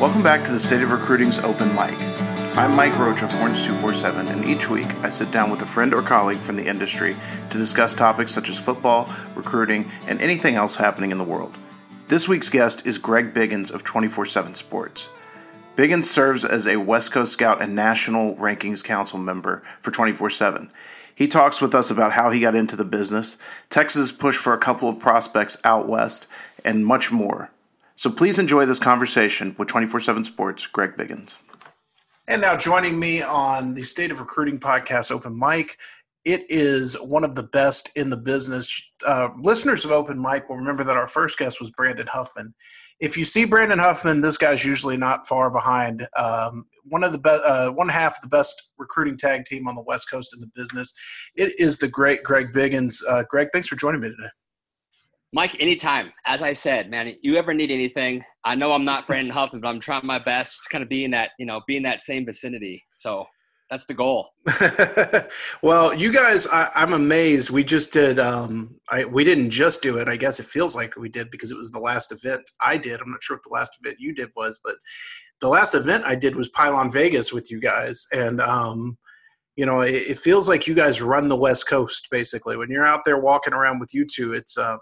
Welcome back to the State of Recruiting's Open Mic. I'm Mike Roach of Horns 247, and each week I sit down with a friend or colleague from the industry to discuss topics such as football, recruiting, and anything else happening in the world. This week's guest is Greg Biggins of 24 7 Sports. Biggins serves as a West Coast Scout and National Rankings Council member for 24 7. He talks with us about how he got into the business, Texas' push for a couple of prospects out west, and much more. So please enjoy this conversation with 24 7 Sports, Greg Biggins. And now joining me on the State of Recruiting podcast, Open Mic, it is one of the best in the business. Uh, listeners of Open Mic will remember that our first guest was Brandon Huffman. If you see Brandon Huffman, this guy's usually not far behind. Um, one of the best, uh, one half of the best recruiting tag team on the West Coast in the business. It is the great Greg Biggins. Uh, Greg, thanks for joining me today. Mike, anytime. As I said, man, you ever need anything, I know I'm not Brandon Huffman, but I'm trying my best to kind of be in that, you know, be in that same vicinity. So that's the goal. well, you guys, I, am amazed. We just did. Um, I we didn't just do it. I guess it feels like we did because it was the last event I did. I'm not sure what the last event you did was, but the last event I did was Pylon Vegas with you guys, and um, you know, it, it, feels like you guys run the West Coast basically. When you're out there walking around with you two, it's um,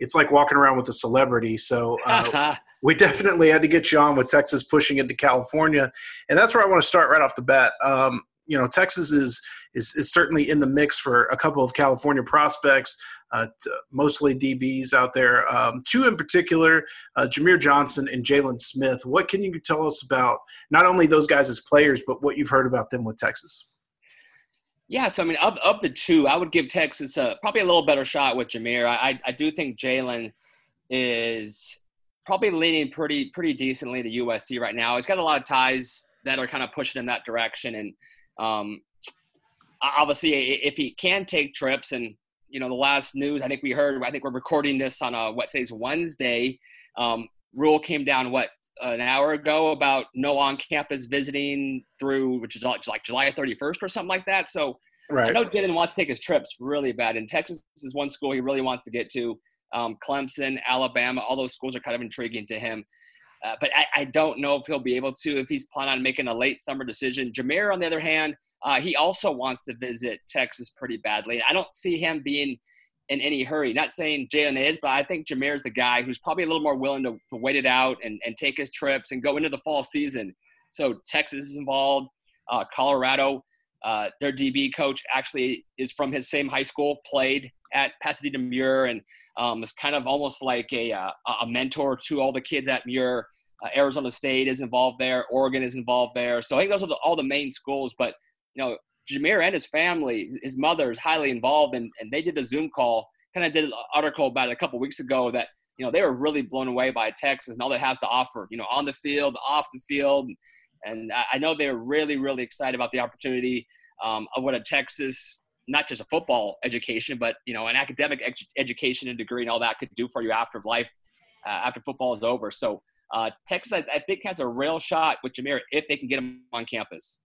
it's like walking around with a celebrity. So uh, we definitely had to get you on with Texas pushing into California, and that's where I want to start right off the bat. Um, you know, Texas is, is is certainly in the mix for a couple of California prospects, uh, t- mostly DBs out there. Um, two in particular, uh, Jahmir Johnson and Jalen Smith. What can you tell us about not only those guys as players, but what you've heard about them with Texas? Yeah, so I mean, of, of the two, I would give Texas a, probably a little better shot with Jahmir. I, I do think Jalen is probably leaning pretty pretty decently to USC right now. He's got a lot of ties that are kind of pushing in that direction, and um, obviously, if he can take trips, and you know, the last news I think we heard, I think we're recording this on a what today's Wednesday. Um, rule came down what an hour ago about no on-campus visiting through, which is like July 31st or something like that. So right. I know Jalen wants to take his trips really bad. And Texas is one school he really wants to get to. Um, Clemson, Alabama, all those schools are kind of intriguing to him. Uh, but I, I, don't know if he'll be able to if he's planning on making a late summer decision. Jahmir, on the other hand, uh, he also wants to visit Texas pretty badly. I don't see him being – in any hurry. Not saying Jalen is, but I think Jahmir is the guy who's probably a little more willing to, to wait it out and, and take his trips and go into the fall season. So Texas is involved, uh, Colorado. Uh, their DB coach actually is from his same high school, played at Pasadena Muir, and um, is kind of almost like a, uh, a mentor to all the kids at Muir. Uh, Arizona State is involved there. Oregon is involved there. So I think those are the, all the main schools. But you know, Jahmir and his family, his mother is highly involved, and, and they did a Zoom call. Kind of did an article about it a couple weeks ago that you know they were really blown away by Texas and all it has to offer. You know, on the field, off the field, and I know they're really, really excited about the opportunity um, of what a Texas, not just a football education, but you know, an academic ed- education and degree and all that could do for you after life, uh, after football is over. So uh, Texas, I, I think, has a real shot with Jahmir if they can get him on campus.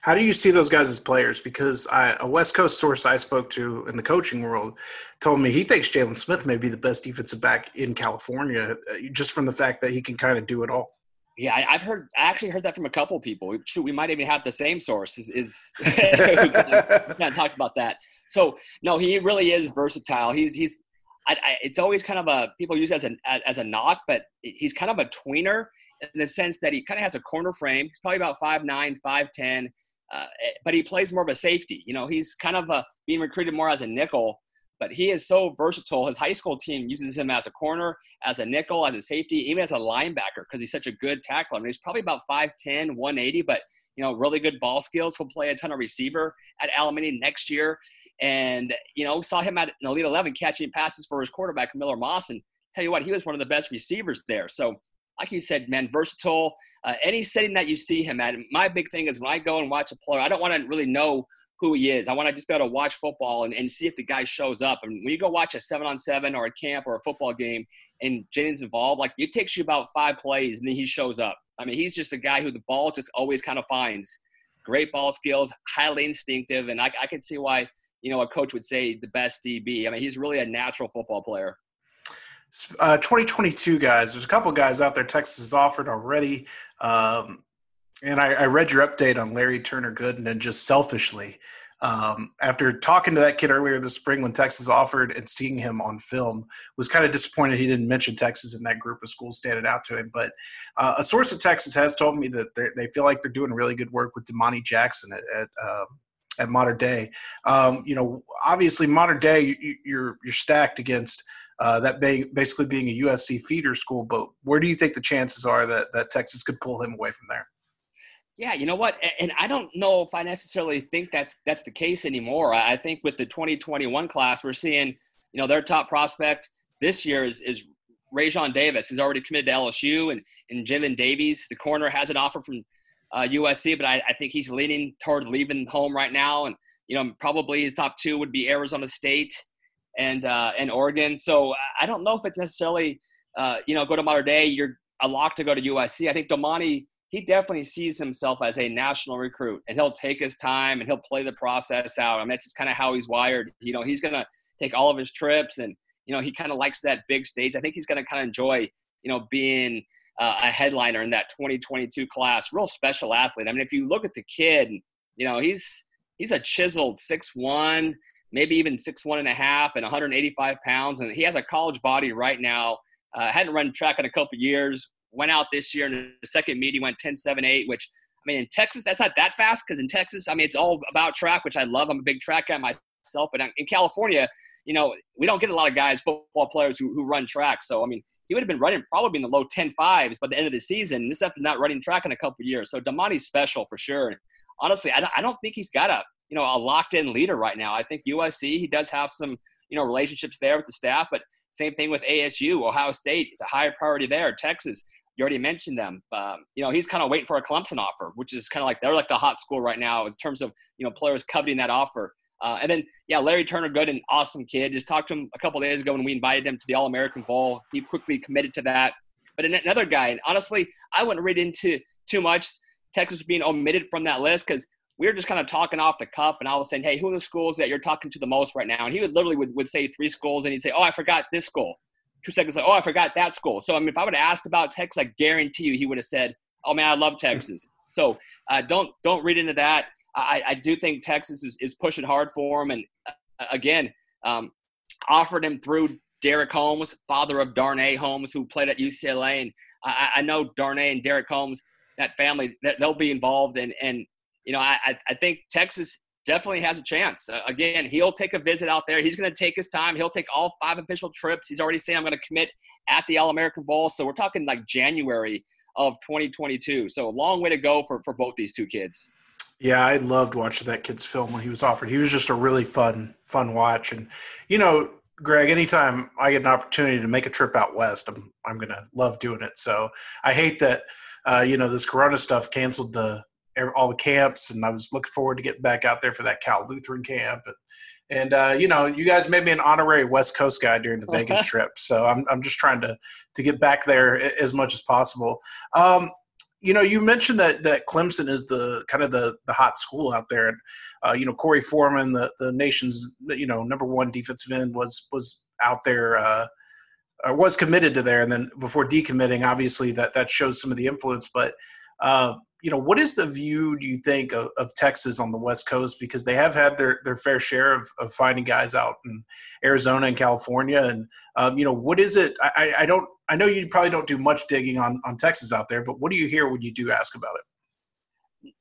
How do you see those guys as players? Because I, a West Coast source I spoke to in the coaching world told me he thinks Jalen Smith may be the best defensive back in California, uh, just from the fact that he can kind of do it all. Yeah, I, have heard. I actually heard that from a couple people. Shoot, we might even have the same source. Is, is kind of talked about that. So no, he really is versatile. He's he's. I, I, it's always kind of a people use it as a as a knock, but he's kind of a tweener in the sense that he kind of has a corner frame. He's probably about 5'9", 5'10", uh, but he plays more of a safety. You know, he's kind of a, being recruited more as a nickel, but he is so versatile. His high school team uses him as a corner, as a nickel, as a safety, even as a linebacker because he's such a good tackler. I mean, he's probably about 5'10", 180, but you know, really good ball skills. He'll play a ton of receiver at Alemany next year. And, you know, saw him at an Elite 11 catching passes for his quarterback, Miller Moss. And tell you what, he was one of the best receivers there. So, like you said, man, versatile. Uh, any setting that you see him at. My big thing is when I go and watch a player, I don't want to really know who he is. I want to just be able to watch football and, and see if the guy shows up. And when you go watch a seven on seven or a camp or a football game and Jaden's involved, like it takes you about five plays and then he shows up. I mean, he's just a guy who the ball just always kind of finds. Great ball skills, highly instinctive, and I, I can see why you know a coach would say the best DB. I mean, he's really a natural football player. Uh, 2022 guys, there's a couple guys out there Texas has offered already. Um, and I, I, read your update on Larry Turner Gooden, and just selfishly, um, after talking to that kid earlier this spring when Texas offered and seeing him on film, was kind of disappointed he didn't mention Texas in that group of schools standing out to him. But uh, a source of Texas has told me that they feel like they're doing really good work with Domani Jackson at at, uh, at Mater Dei. Um, you know, obviously Mater Dei, you, you're you're stacked against. Uh, that being, basically being a USC feeder school, but where do you think the chances are that, that Texas could pull him away from there? Yeah, you know what? And I don't know if I necessarily think that's that's the case anymore. I think with the 2021 class, we're seeing, you know, their top prospect this year is is Raesjon Davis. He's already committed to LSU, and and Jalen Davies, the corner, has an offer from uh, USC, but I, I think he's leaning toward leaving home right now. And you know, probably his top two would be Arizona State and uh, and Oregon. So I don't know if it's necessarily, uh, you know, go to Mater Dei. You're a lock to go to USC. I think Domani he definitely sees himself as a national recruit and he'll take his time and he'll play the process out. I mean, that's just kind of how he's wired. You know, he's to take all of his trips and, you know, he kind of likes that big stage. I think he's to kind of enjoy, you know, being uh, a headliner in that 2022 class, real special athlete. I mean, if you look at the kid, you know, he's, he's a chiseled six one, maybe even six one and a half and 185 pounds. And he has a college body right now. Uh, hadn't run track in a couple years, went out this year in the second meet. He went 10 7 8, which, I mean, in Texas, that's not that fast because in Texas, I mean, it's all about track, which I love. I'm a big track guy myself. But in California, you know, we don't get a lot of guys, football players who, who run track. So, I mean, he would have been running probably in the low 10 fives by the end of the season. This after not running track in a couple years. So, Domani's special for sure. honestly, I I don't think he's got a, you know, a locked in leader right now. I think USC, he does have some, you know, relationships there with the staff, but same thing with ASU, Ohio State. It's a higher priority there. Texas, you already mentioned them. Um, you know, he's kind of waiting for a Clemson offer, which is kind of like they're like the hot school right now in terms of you know players coveting that offer. Uh, and then yeah, Larry Turner, Gooden awesome kid. Just talked to him a couple days ago when we invited him to the All American Bowl. He quickly committed to that. But another guy, and honestly, I wouldn't read into too much Texas being omitted from that list because we were just kind of talking off the cuff, and I was saying, hey, who are the schools that you're talking to the most right now? And he would literally would, would say three schools, and he'd say, oh, I forgot this school two seconds oh, I forgot that school. So I mean, if I would have asked about Texas, I guarantee you he would have said, oh man, I love Texas. So uh, don't don't read into that. I, I do think Texas is, is pushing hard for him, and uh, again, um, offered him through Derek Holmes, father of Darnay Holmes, who played at UCLA, and I, I know Darnay and Derek Holmes, that family, that they'll be involved, and and you know, I I think Texas definitely has a chance. Uh, again, he'll take a visit out there. He's going to take his time. He'll take all five official trips. He's already saying, I'm going to commit at the All American Bowl. So we're talking like January of 2022. So a long way to go for, for both these two kids. Yeah, I loved watching that kid's film when he was offered. He was just a really fun, fun watch. And, you know, Greg, anytime I get an opportunity to make a trip out west, I'm I'm gonna love doing it. So I hate that uh, you know this Corona stuff canceled the all the camps, and I was looking forward to getting back out there for that Cal Lutheran camp. And, and uh, you know, you guys made me an honorary West Coast guy during the Vegas trip, so I'm I'm just trying to to get back there as much as possible. Um, you know, you mentioned that that Clemson is the kind of the the hot school out there, and uh, you know, Korey Foreman, the the nation's you know number one defensive end, was was out there. Uh, or was committed to there, and then before decommitting, obviously that that shows some of the influence. But uh, you know, what is the view do you think of, of, Texas on the West Coast? Because they have had their, their fair share of, of finding guys out in Arizona and California. And, um, you know, what is it? I, I don't, I know you probably don't do much digging on, on Texas out there, but what do you hear when you do ask about it?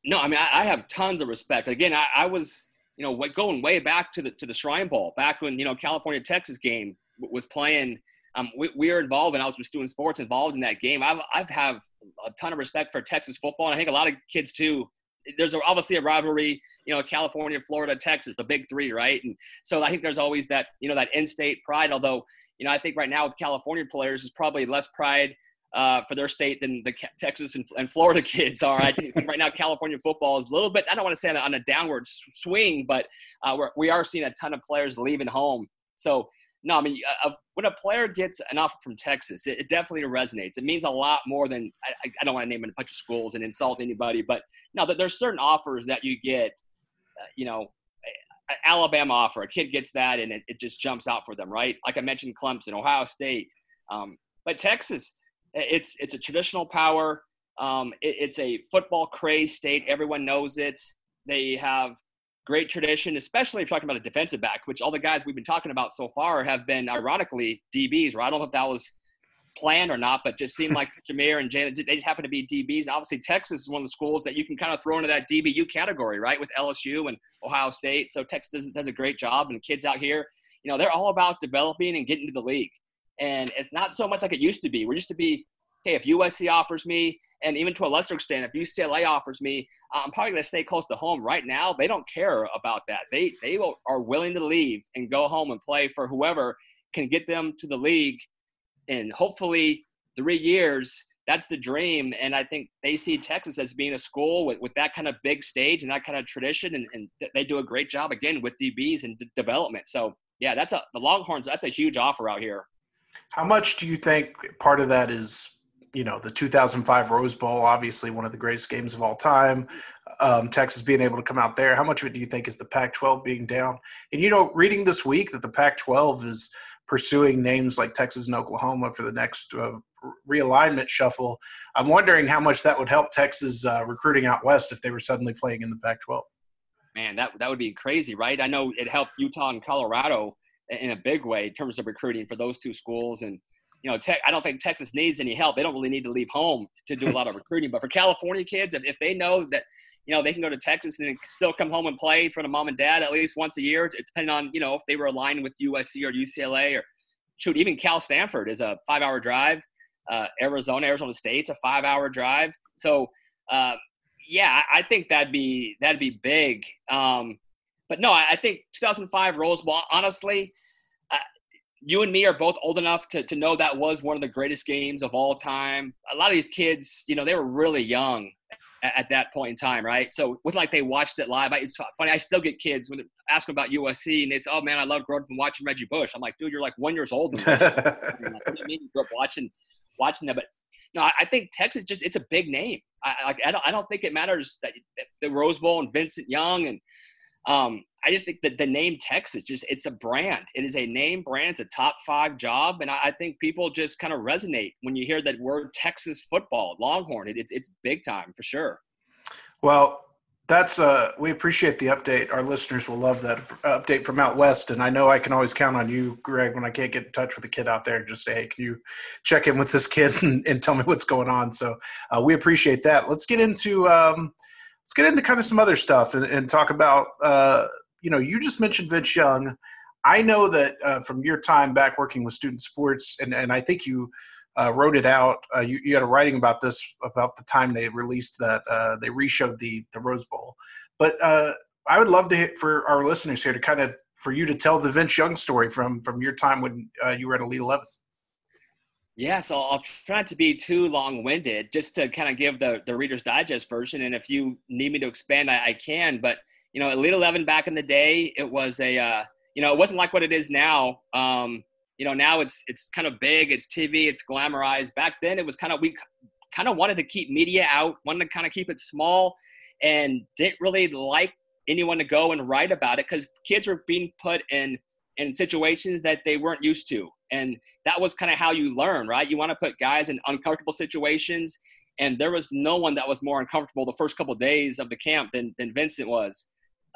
No, I mean I, I have tons of respect. Again, I, I, was you know going way back to the to the Shrine Bowl, back when you know California Texas game was playing. Um, we, we were involved, and I was doing sports involved in that game. I've I've have a ton of respect for Texas football, and I think a lot of kids too. There's obviously a rivalry, you know, California, Florida, Texas, the big three, right? And so I think there's always that, you know, that in-state pride. Although, you know, I think right now with California players is probably less pride uh, for their state than the Texas and, and Florida kids are. I think right now California football is a little bit, I don't want to say that on a downward swing, but uh, we're, we are seeing a ton of players leaving home. So, no, I mean, uh, when a player gets an offer from Texas, it, it definitely resonates. It means a lot more than, I, I, don't want to name a bunch of schools and insult anybody, but no, there's certain offers that you get, uh, you know, Alabama offer, a kid gets that and it, it just jumps out for them, right? Like I mentioned, Clemson, Ohio State. Um, but Texas, it's it's a traditional power. Um, it, it's a football craze state. Everyone knows it. They have great tradition, especially if you're talking about a defensive back, which all the guys we've been talking about so far have been ironically DBs. Right? I don't know if that was planned or not, but just seemed like Jahmyr and Jalen, they happen to be DBs. Obviously, Texas is one of the schools that you can kind of throw into that DBU category, right, with LSU and Ohio State. So Texas does, does a great job, and kids out here, you know, they're all about developing and getting to the league. And it's not so much like it used to be. We used to be, hey, if USC offers me, and even to a lesser extent, if UCLA offers me, I'm probably going to stay close to home. Right now, they don't care about that. They they are willing to leave and go home and play for whoever can get them to the league in hopefully three years. That's the dream, and I think they see Texas as being a school with, with that kind of big stage and that kind of tradition, and, and they do a great job again with DBs and d- development. So yeah, that's a the Longhorns. That's a huge offer out here. How much do you think part of that is, you know, the 2005 Rose Bowl, obviously one of the greatest games of all time, um, Texas being able to come out there? How much of it do you think is the Pac 12 being down? And, you know, reading this week that the Pac 12 is pursuing names like Texas and Oklahoma for the next uh, realignment shuffle, I'm wondering how much that would help Texas uh, recruiting out west if they were suddenly playing in the Pac 12. Man, that, that would be crazy, right? I know it helped Utah and Colorado in a big way in terms of recruiting for those two schools. And you know, I don't think Texas needs any help. They don't really need to leave home to do a lot of recruiting. But for California kids, if, if they know that you know they can go to Texas and still come home and play for the mom and dad at least once a year, depending on you know if they were aligned with USC or UCLA or shoot, even Cal Stanford is a five-hour drive. Uh, Arizona, Arizona State's a five-hour drive. So. Uh, yeah, I think that'd be that'd be big. Um, but no, I, think 2005 Rose Bowl. Honestly, you and me are both old enough to, to know that was one of the greatest games of all time. A lot of these kids, you know, they were really young at, at that point in time, right? So with like they watched it live. I, it's funny. I still get kids when they ask them about USC and they say, "Oh man, I love growing up and watching Reggie Bush." I'm like, dude, you're like one years old. what do you mean you grew up watching watching that? But no, I, I think Texas just it's a big name. I, like I don't I don't think it matters that, that the Rose Bowl and Vincent Young and um, I just think that the name Texas just it's a brand. It is a name brand. It's a top five job, and I, I think people just kind of resonate when you hear that word Texas football, Longhorn. It, it's it's big time for sure. Well, that's uh, we appreciate the update. Our listeners will love that update from out west, and I know I can always count on you, Greg, when I can't get in touch with a kid out there, just say, "Hey, can you check in with this kid and, and tell me what's going on?" So uh, we appreciate that. Let's get into. Um, let's get into kind of some other stuff and, and talk about. Uh, you know, you just mentioned Vince Young. I know that uh, from your time back working with student sports, and, and I think you uh, wrote it out. Uh, you, you, had a writing about this about the time they released that uh, they reshowed the the Rose Bowl. But uh, I would love to for our listeners here to kind of for you to tell the Vince Young story from from your time when uh, you were at Elite Eleven. Yeah, so I'll try not to be too long-winded, just to kind of give the the Reader's Digest version. And if you need me to expand, I, I can. But you know, Elite Eleven back in the day, it was a uh, you know, it wasn't like what it is now. Um, you know, now it's it's kind of big, it's TV, it's glamorized. Back then, it was kind of we kind of wanted to keep media out, wanted to kind of keep it small, and didn't really like anyone to go and write about it because kids were being put in in situations that they weren't used to and that was kind of how you learn right you want to put guys in uncomfortable situations and there was no one that was more uncomfortable the first couple of days of the camp than, than vincent was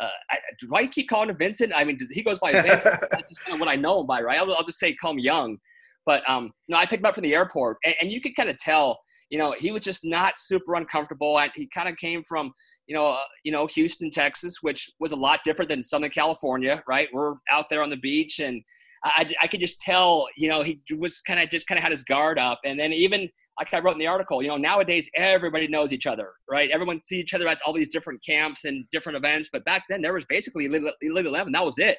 uh, I, do I keep calling him Vincent? I mean, he goes by Vincent. That's just kind of what I know him by, right? I'll, I'll just say call him Young. But um, no, I picked him up from the airport, and, and you could kind of tell. you know, he was just not super uncomfortable. And he kind of came from, you know, uh, you know, Houston, Texas, which was a lot different than Southern California, right? We're out there on the beach, and I, I could just tell, you know, he was kind of just kind of had his guard up. And then even like I wrote in the article, you know, nowadays everybody knows each other, right? Everyone sees each other at all these different camps and different events. But back then, there was basically Elite Eleven. That was it.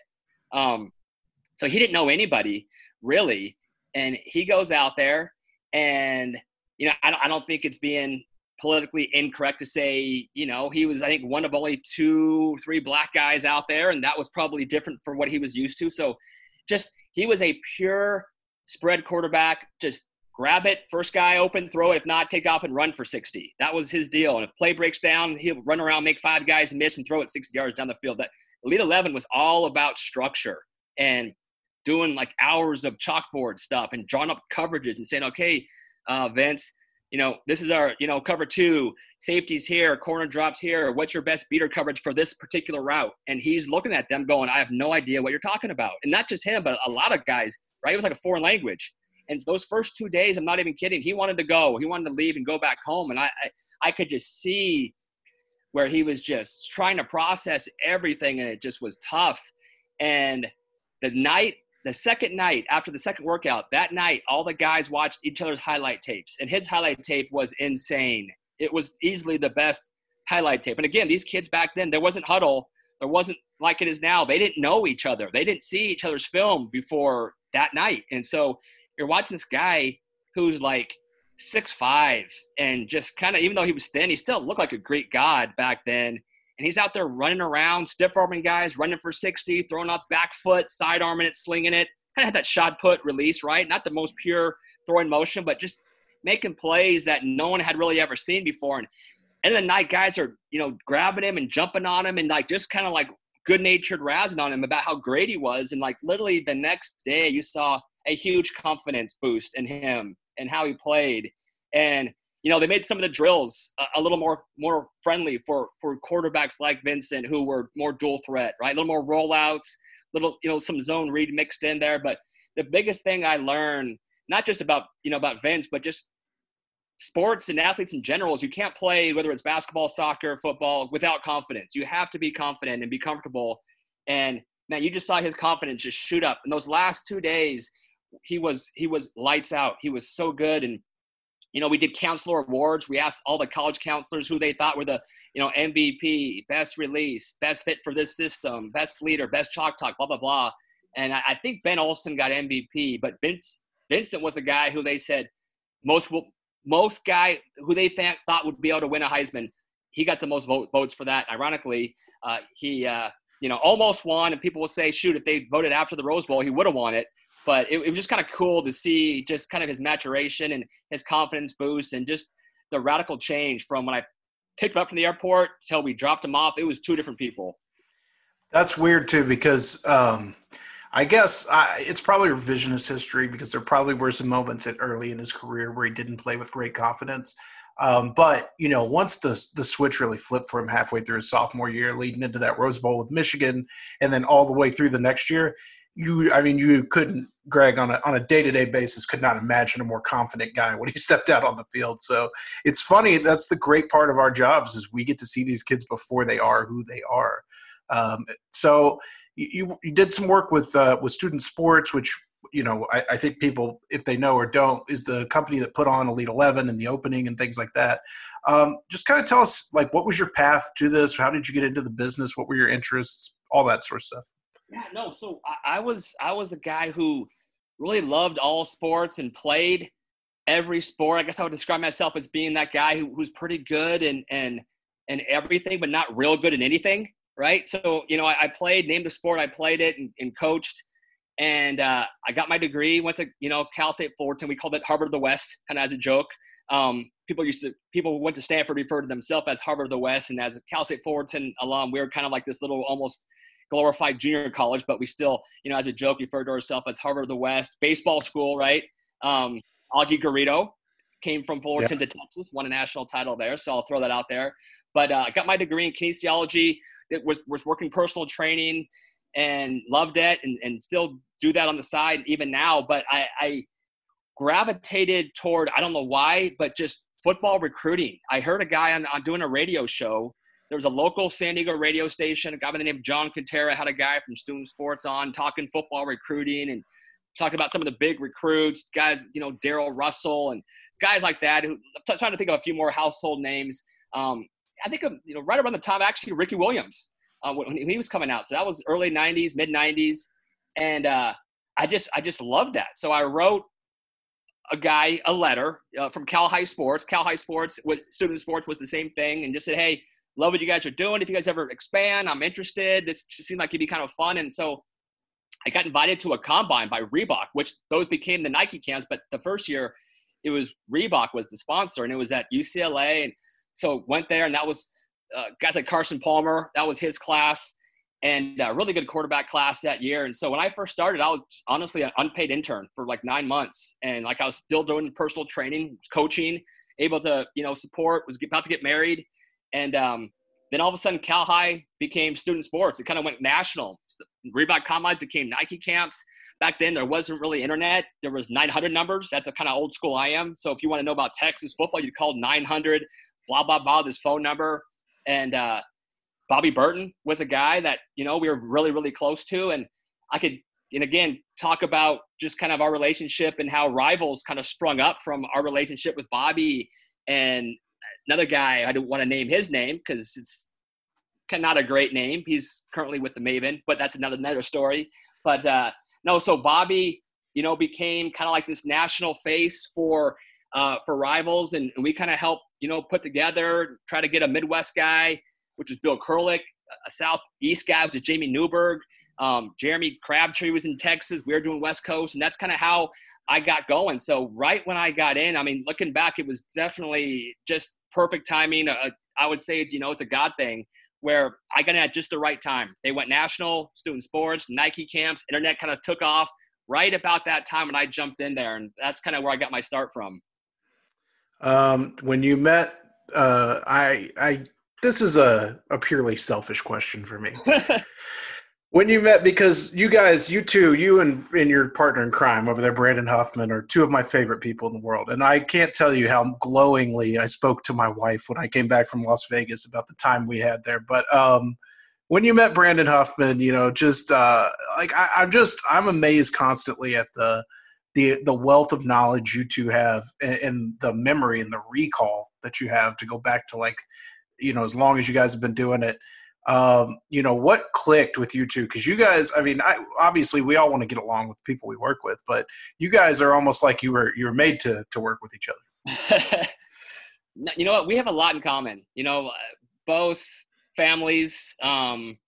Um, so he didn't know anybody really, and he goes out there, and you know, I don't, I don't think it's being politically incorrect to say, you know, he was I think one of only two, three black guys out there, and that was probably different for what he was used to. So just he was a pure spread quarterback. Just grab it, first guy open, throw it. If not, take off and run for 60. That was his deal. And if play breaks down, he'll run around, make five guys miss, and throw it 60 yards down the field. That Elite 11 was all about structure and doing like hours of chalkboard stuff and drawing up coverages and saying, okay, uh, Vince, you know, this is our, you know, cover two, safeties here, corner drops here. What's your best beater coverage for this particular route? And he's looking at them going, I have no idea what you're talking about. And not just him, but a lot of guys, right? It was like a foreign language. And those first two days, I'm not even kidding. He wanted to go. He wanted to leave and go back home. And I, I, I could just see where he was just trying to process everything, and it just was tough. And the night the second night after the second workout, that night, all the guys watched each other's highlight tapes, and his highlight tape was insane. It was easily the best highlight tape. And again, these kids back then, there wasn't huddle there wasn't like it is now. They didn't know each other, they didn't see each other's film before that night. And so you're watching this guy who's like six five and just kind of, even though he was thin, he still looked like a Greek god back then and he's out there running around, stiff arming guys, running for 60, throwing up back foot, side arming it, slinging it. Kind of had that shot put release, right? Not the most pure throwing motion, but just making plays that no one had really ever seen before. And end of the night, guys are, you know, grabbing him and jumping on him and like just kind of like good natured razzing on him about how great he was. And like literally the next day, you saw a huge confidence boost in him and how he played. And you know, they made some of the drills a, a, little more more friendly for for quarterbacks like Vincent, who were more dual threat, right? A little more rollouts, little you know some zone read mixed in there. But the biggest thing I learned, not just about you know about Vince, but just sports and athletes in general, is you can't play whether it's basketball, soccer, football without confidence. You have to be confident and be comfortable. And man, you just saw his confidence just shoot up. In those last two days, he was he was lights out. He was so good and you know, we did counselor awards. We asked all the college counselors who they thought were the, you know, MVP, best release, best fit for this system, best leader, best chalk talk, blah blah blah. And I, I think Ben Olson got MVP, but Vince Vincent was the guy who they said most most guy who they th- thought would be able to win a Heisman. He got the most vote, votes for that. Ironically, uh, he uh, you know almost won, and people will say, shoot, if they voted after the Rose Bowl, he would have won it but it, it was just kind of cool to see just kind of his maturation and his confidence boost and just the radical change from when I picked him up from the airport till we dropped him off. It was two different people. That's weird too, because um, I guess I, it's probably revisionist history because there probably were some moments at early in his career where he didn't play with great confidence. Um, but you know, once the the switch really flipped for him halfway through his sophomore year, leading into that Rose Bowl with Michigan, and then all the way through the next year, you I mean you couldn't Greg on a on a day to day basis could not imagine a more confident guy when he stepped out on the field. So it's funny. That's the great part of our jobs is we get to see these kids before they are who they are. Um, so you, you did some work with uh, with student sports, which you know I, I, think people if they know or don't is the company that put on Elite Eleven and the opening and things like that. Um, just kind of tell us like what was your path to this? How did you get into the business? What were your interests? All that sort of stuff. Yeah, no. So I, I was I was a guy who really loved all sports and played every sport. I guess I would describe myself as being that guy who, who's pretty good and and and everything, but not real good in anything. Right. So you know, I, I played, named a sport, I played it and, and coached, and uh, I got my degree. Went to you know Cal State Fullerton. We called it Harvard of the West, kind of as a joke. Um, people used to people who went to Stanford referred to themselves as Harvard of the West, and as a Cal State Fullerton alum, we were kind of like this little almost glorified junior college, but we still, you know, as a joke, refer to ourselves as Harvard of the West baseball school, right? Um, Augie Garrido came from Fullerton yeah. to Texas, won a national title there, so I'll throw that out there. But uh, I got my degree in kinesiology. It was was working personal training and loved it, and, and still do that on the side even now. But I, I gravitated toward I don't know why, but just football recruiting. I heard a guy on, on doing a radio show. There was a local San Diego radio station. A guy by the name of John Quintera had a guy from Student Sports on talking football recruiting and talking about some of the big recruits, guys, you know, Darrell Russell and guys like that. Who, I'm trying to think of a few more household names. Um, I think you know, right around the time actually Ricky Williams uh, when he was coming out. So that was early '90s, mid '90s, and uh, I just I just loved that. So I wrote a guy a letter uh, from Cal High Sports. Cal High Sports with student sports was the same thing, and just said, "Hey, love what you guys are doing. If you guys ever expand, I'm interested. This seemed like it'd be kind of fun." And so I got invited to a combine by Reebok, which those became the Nike camps. But the first year, it was Reebok was the sponsor, and it was at UCLA, and so went there, and that was uh, guys like Carson Palmer. That was his class and a really good quarterback class that year. And so when I first started, I was honestly an unpaid intern for like nine months, and like I was still doing personal training, coaching, able to you know support. Was about to get married, and um, then all of a sudden Cal High became student sports. It kind of went national. Reebok combines became Nike camps. Back then there wasn't really internet. There was 900 numbers. That's a kind of old school I am. So if you want to know about Texas football, you call 900 blah blah blah this phone number. And uh, Bobby Burton was a guy that you know we were really really close to, and I could and again talk about just kind of our relationship and how rivals kind of sprung up from our relationship with Bobby and another guy I don't want to name his name because it's not a great name. He's currently with the Maven, but that's another another story. But uh, no, so Bobby, you know, became kind of like this national face for uh, for rivals, and, and we kind of helped you know put together, try to get a Midwest guy which was Bill Kurelic, a Southeast guy, which is Jamie Newberg. Um, Jeremy Crabtree was in Texas. We were doing West Coast, and that's kind of how I got going. So right when I got in, I mean, looking back, it was definitely just perfect timing. Uh, I would say, you know, it's a God thing where I got in at just the right time. They went national, student sports, Nike camps, internet kind of took off right about that time when I jumped in there, and that's kind of where I got my start from. Um, when you met, uh, I I this is a, a purely selfish question for me. when you met, because you guys, you two, you and, and your partner in crime over there, Brandon Huffman, are two of my favorite people in the world. And I can't tell you how glowingly I spoke to my wife when I came back from Las Vegas about the time we had there. But um, when you met Brandon Huffman, you know, just uh, like I, I'm just, I'm amazed constantly at the, the the wealth of knowledge you two have and, and, the memory and the recall that you have to go back to like you know as long as you guys have been doing it um, you know what clicked with you two? Because you guys i mean I, obviously we all want to get along with people we work with but you guys are almost like you were you were made to to work with each other. You know what? We have a lot in common. You know uh, both families um,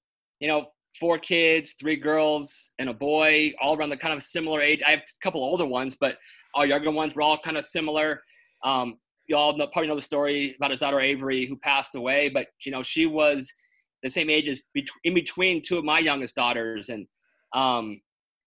you know four kids three girls and a boy all around the kind of similar age. I have a couple older ones but our younger ones were all kind of similar. Um, you all know, probably know the story about his daughter Avery, who passed away. But you know, she was the same age as in between two of my youngest daughters, and um,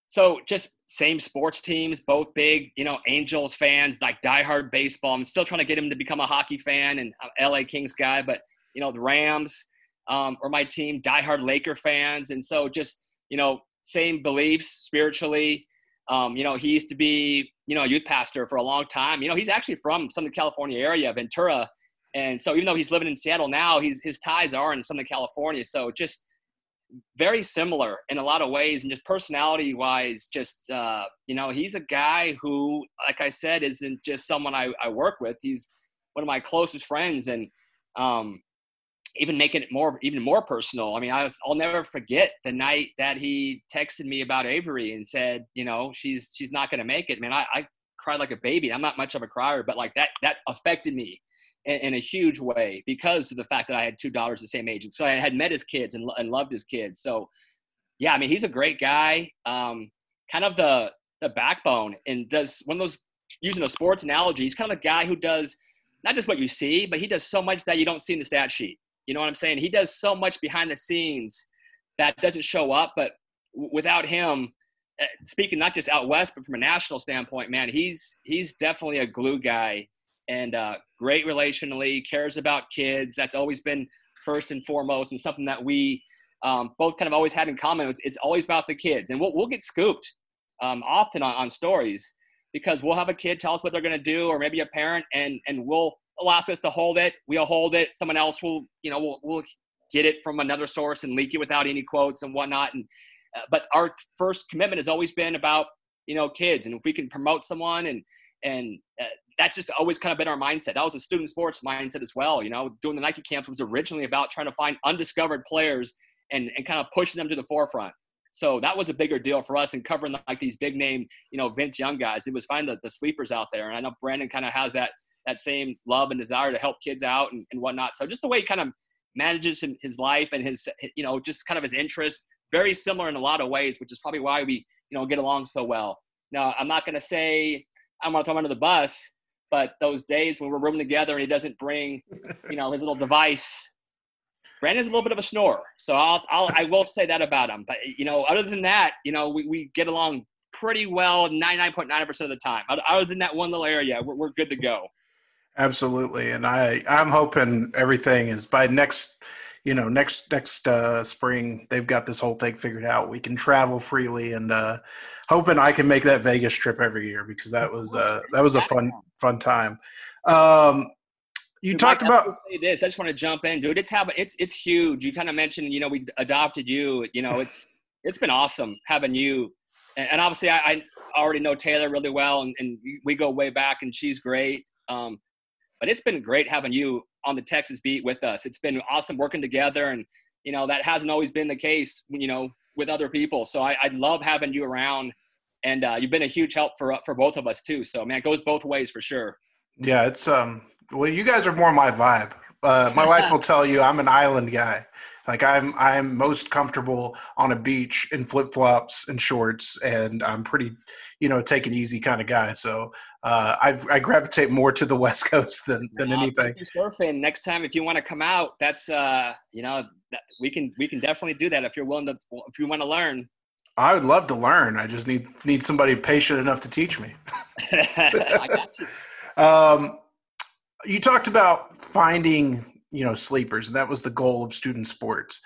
so just same sports teams, both big, you know, Angels fans, like diehard baseball. I'm still trying to get him to become a hockey fan and LA Kings guy, but you know, the Rams um, or my team, diehard Laker fans, and so just you know, same beliefs spiritually. Um, you know, he used to be, you know, a youth pastor for a long time. You know, he's actually from Southern California area, Ventura. And so even though he's living in Seattle now, he's, his ties are in Southern California. So just very similar in a lot of ways. And just personality wise, just, uh, you know, he's a guy who, like I said, isn't just someone I, I work with. He's one of my closest friends. And, um, even making it more even more personal. I mean, I was, I'll never forget the night that he texted me about Avery and said, you know, she's she's not going to make it. Man, I, I cried like a baby. I'm not much of a crier, but like that that affected me in, in, a huge way because of the fact that I had two daughters the same age. So I had met his kids and, and loved his kids. So yeah, I mean, he's a great guy. Um, kind of the the backbone and does one of those using a sports analogy. He's kind of the guy who does not just what you see, but he does so much that you don't see in the stat sheet. You know what I'm saying? He does so much behind the scenes that doesn't show up, but without him, eh, speaking not just out west, but from a national standpoint, man, he's he's definitely a glue guy and uh, great relationally, cares about kids. That's always been first and foremost, and something that we um, both kind of always had in common. It's, it's, always about the kids, and we'll we'll get scooped um, often on, on stories because we'll have a kid tell us what they're going to do, or maybe a parent, and and we'll allows us to hold it. We'll hold it. Someone else will, you know, we'll, we'll get it from another source and leak it without any quotes and whatnot. And uh, but our first commitment has always been about you know kids, and if we can promote someone and and uh, that's just always kind of been our mindset. That was a student sports mindset as well. You know, doing the Nike camps was originally about trying to find undiscovered players and, and kind of pushing them to the forefront. So that was a bigger deal for us than covering like these big name, you know, Vince Young guys. It was finding the, the sleepers out there. And I know Brandon kind of has that that same love and desire to help kids out and, and whatnot. So just the way he kind of manages his life and his, you know, just kind of his interests, very similar in a lot of ways, which is probably why we, you know, get along so well. Now, I'm not going to say I'm to throw him under the bus, but those days when we're rooming together and he doesn't bring, you know, his little device, Brandon's a little bit of a snorer. So I'll, I'll I will say that about him. But you know, other than that, you know, we, we get along pretty well 99.9% of the time. Other than that one little area, we're, we're good to go. Absolutely, and I I'm hoping everything is by next you know next next uh, spring they've got this whole thing figured out. We can travel freely, and uh, hoping I can make that Vegas trip every year because that was uh, that was a fun fun time. Um, you dude, talked Mike, about this. I just want to jump in, dude. It's having it's it's huge. You kind of mentioned, you know, we adopted you. You know, it's it's been awesome having you, and, and obviously I, I, already know Taylor really well, and, and we go way back, and she's great. Um, but it's been great having you on the Texas beat with us. It's been awesome working together, and you know that hasn't always been the case, you know, with other people. So I, I love having you around, and uh, you've been a huge help for for both of us too. So man, it goes both ways for sure. Yeah, it's um. Well, you guys are more my vibe. Uh, my wife will tell you I'm an island guy. Like I'm I'm most comfortable on a beach in flip flops and shorts, and I'm pretty, you know, take it easy kind of guy. So uh, I I gravitate more to the West Coast than than uh, anything. Surfing next time if you want to come out, that's uh you know we can we can definitely do that if you're willing to if you want to learn. I would love to learn. I just need need somebody patient enough to teach me. I got you. Um, you talked about finding you know sleepers and that was the goal of student sports.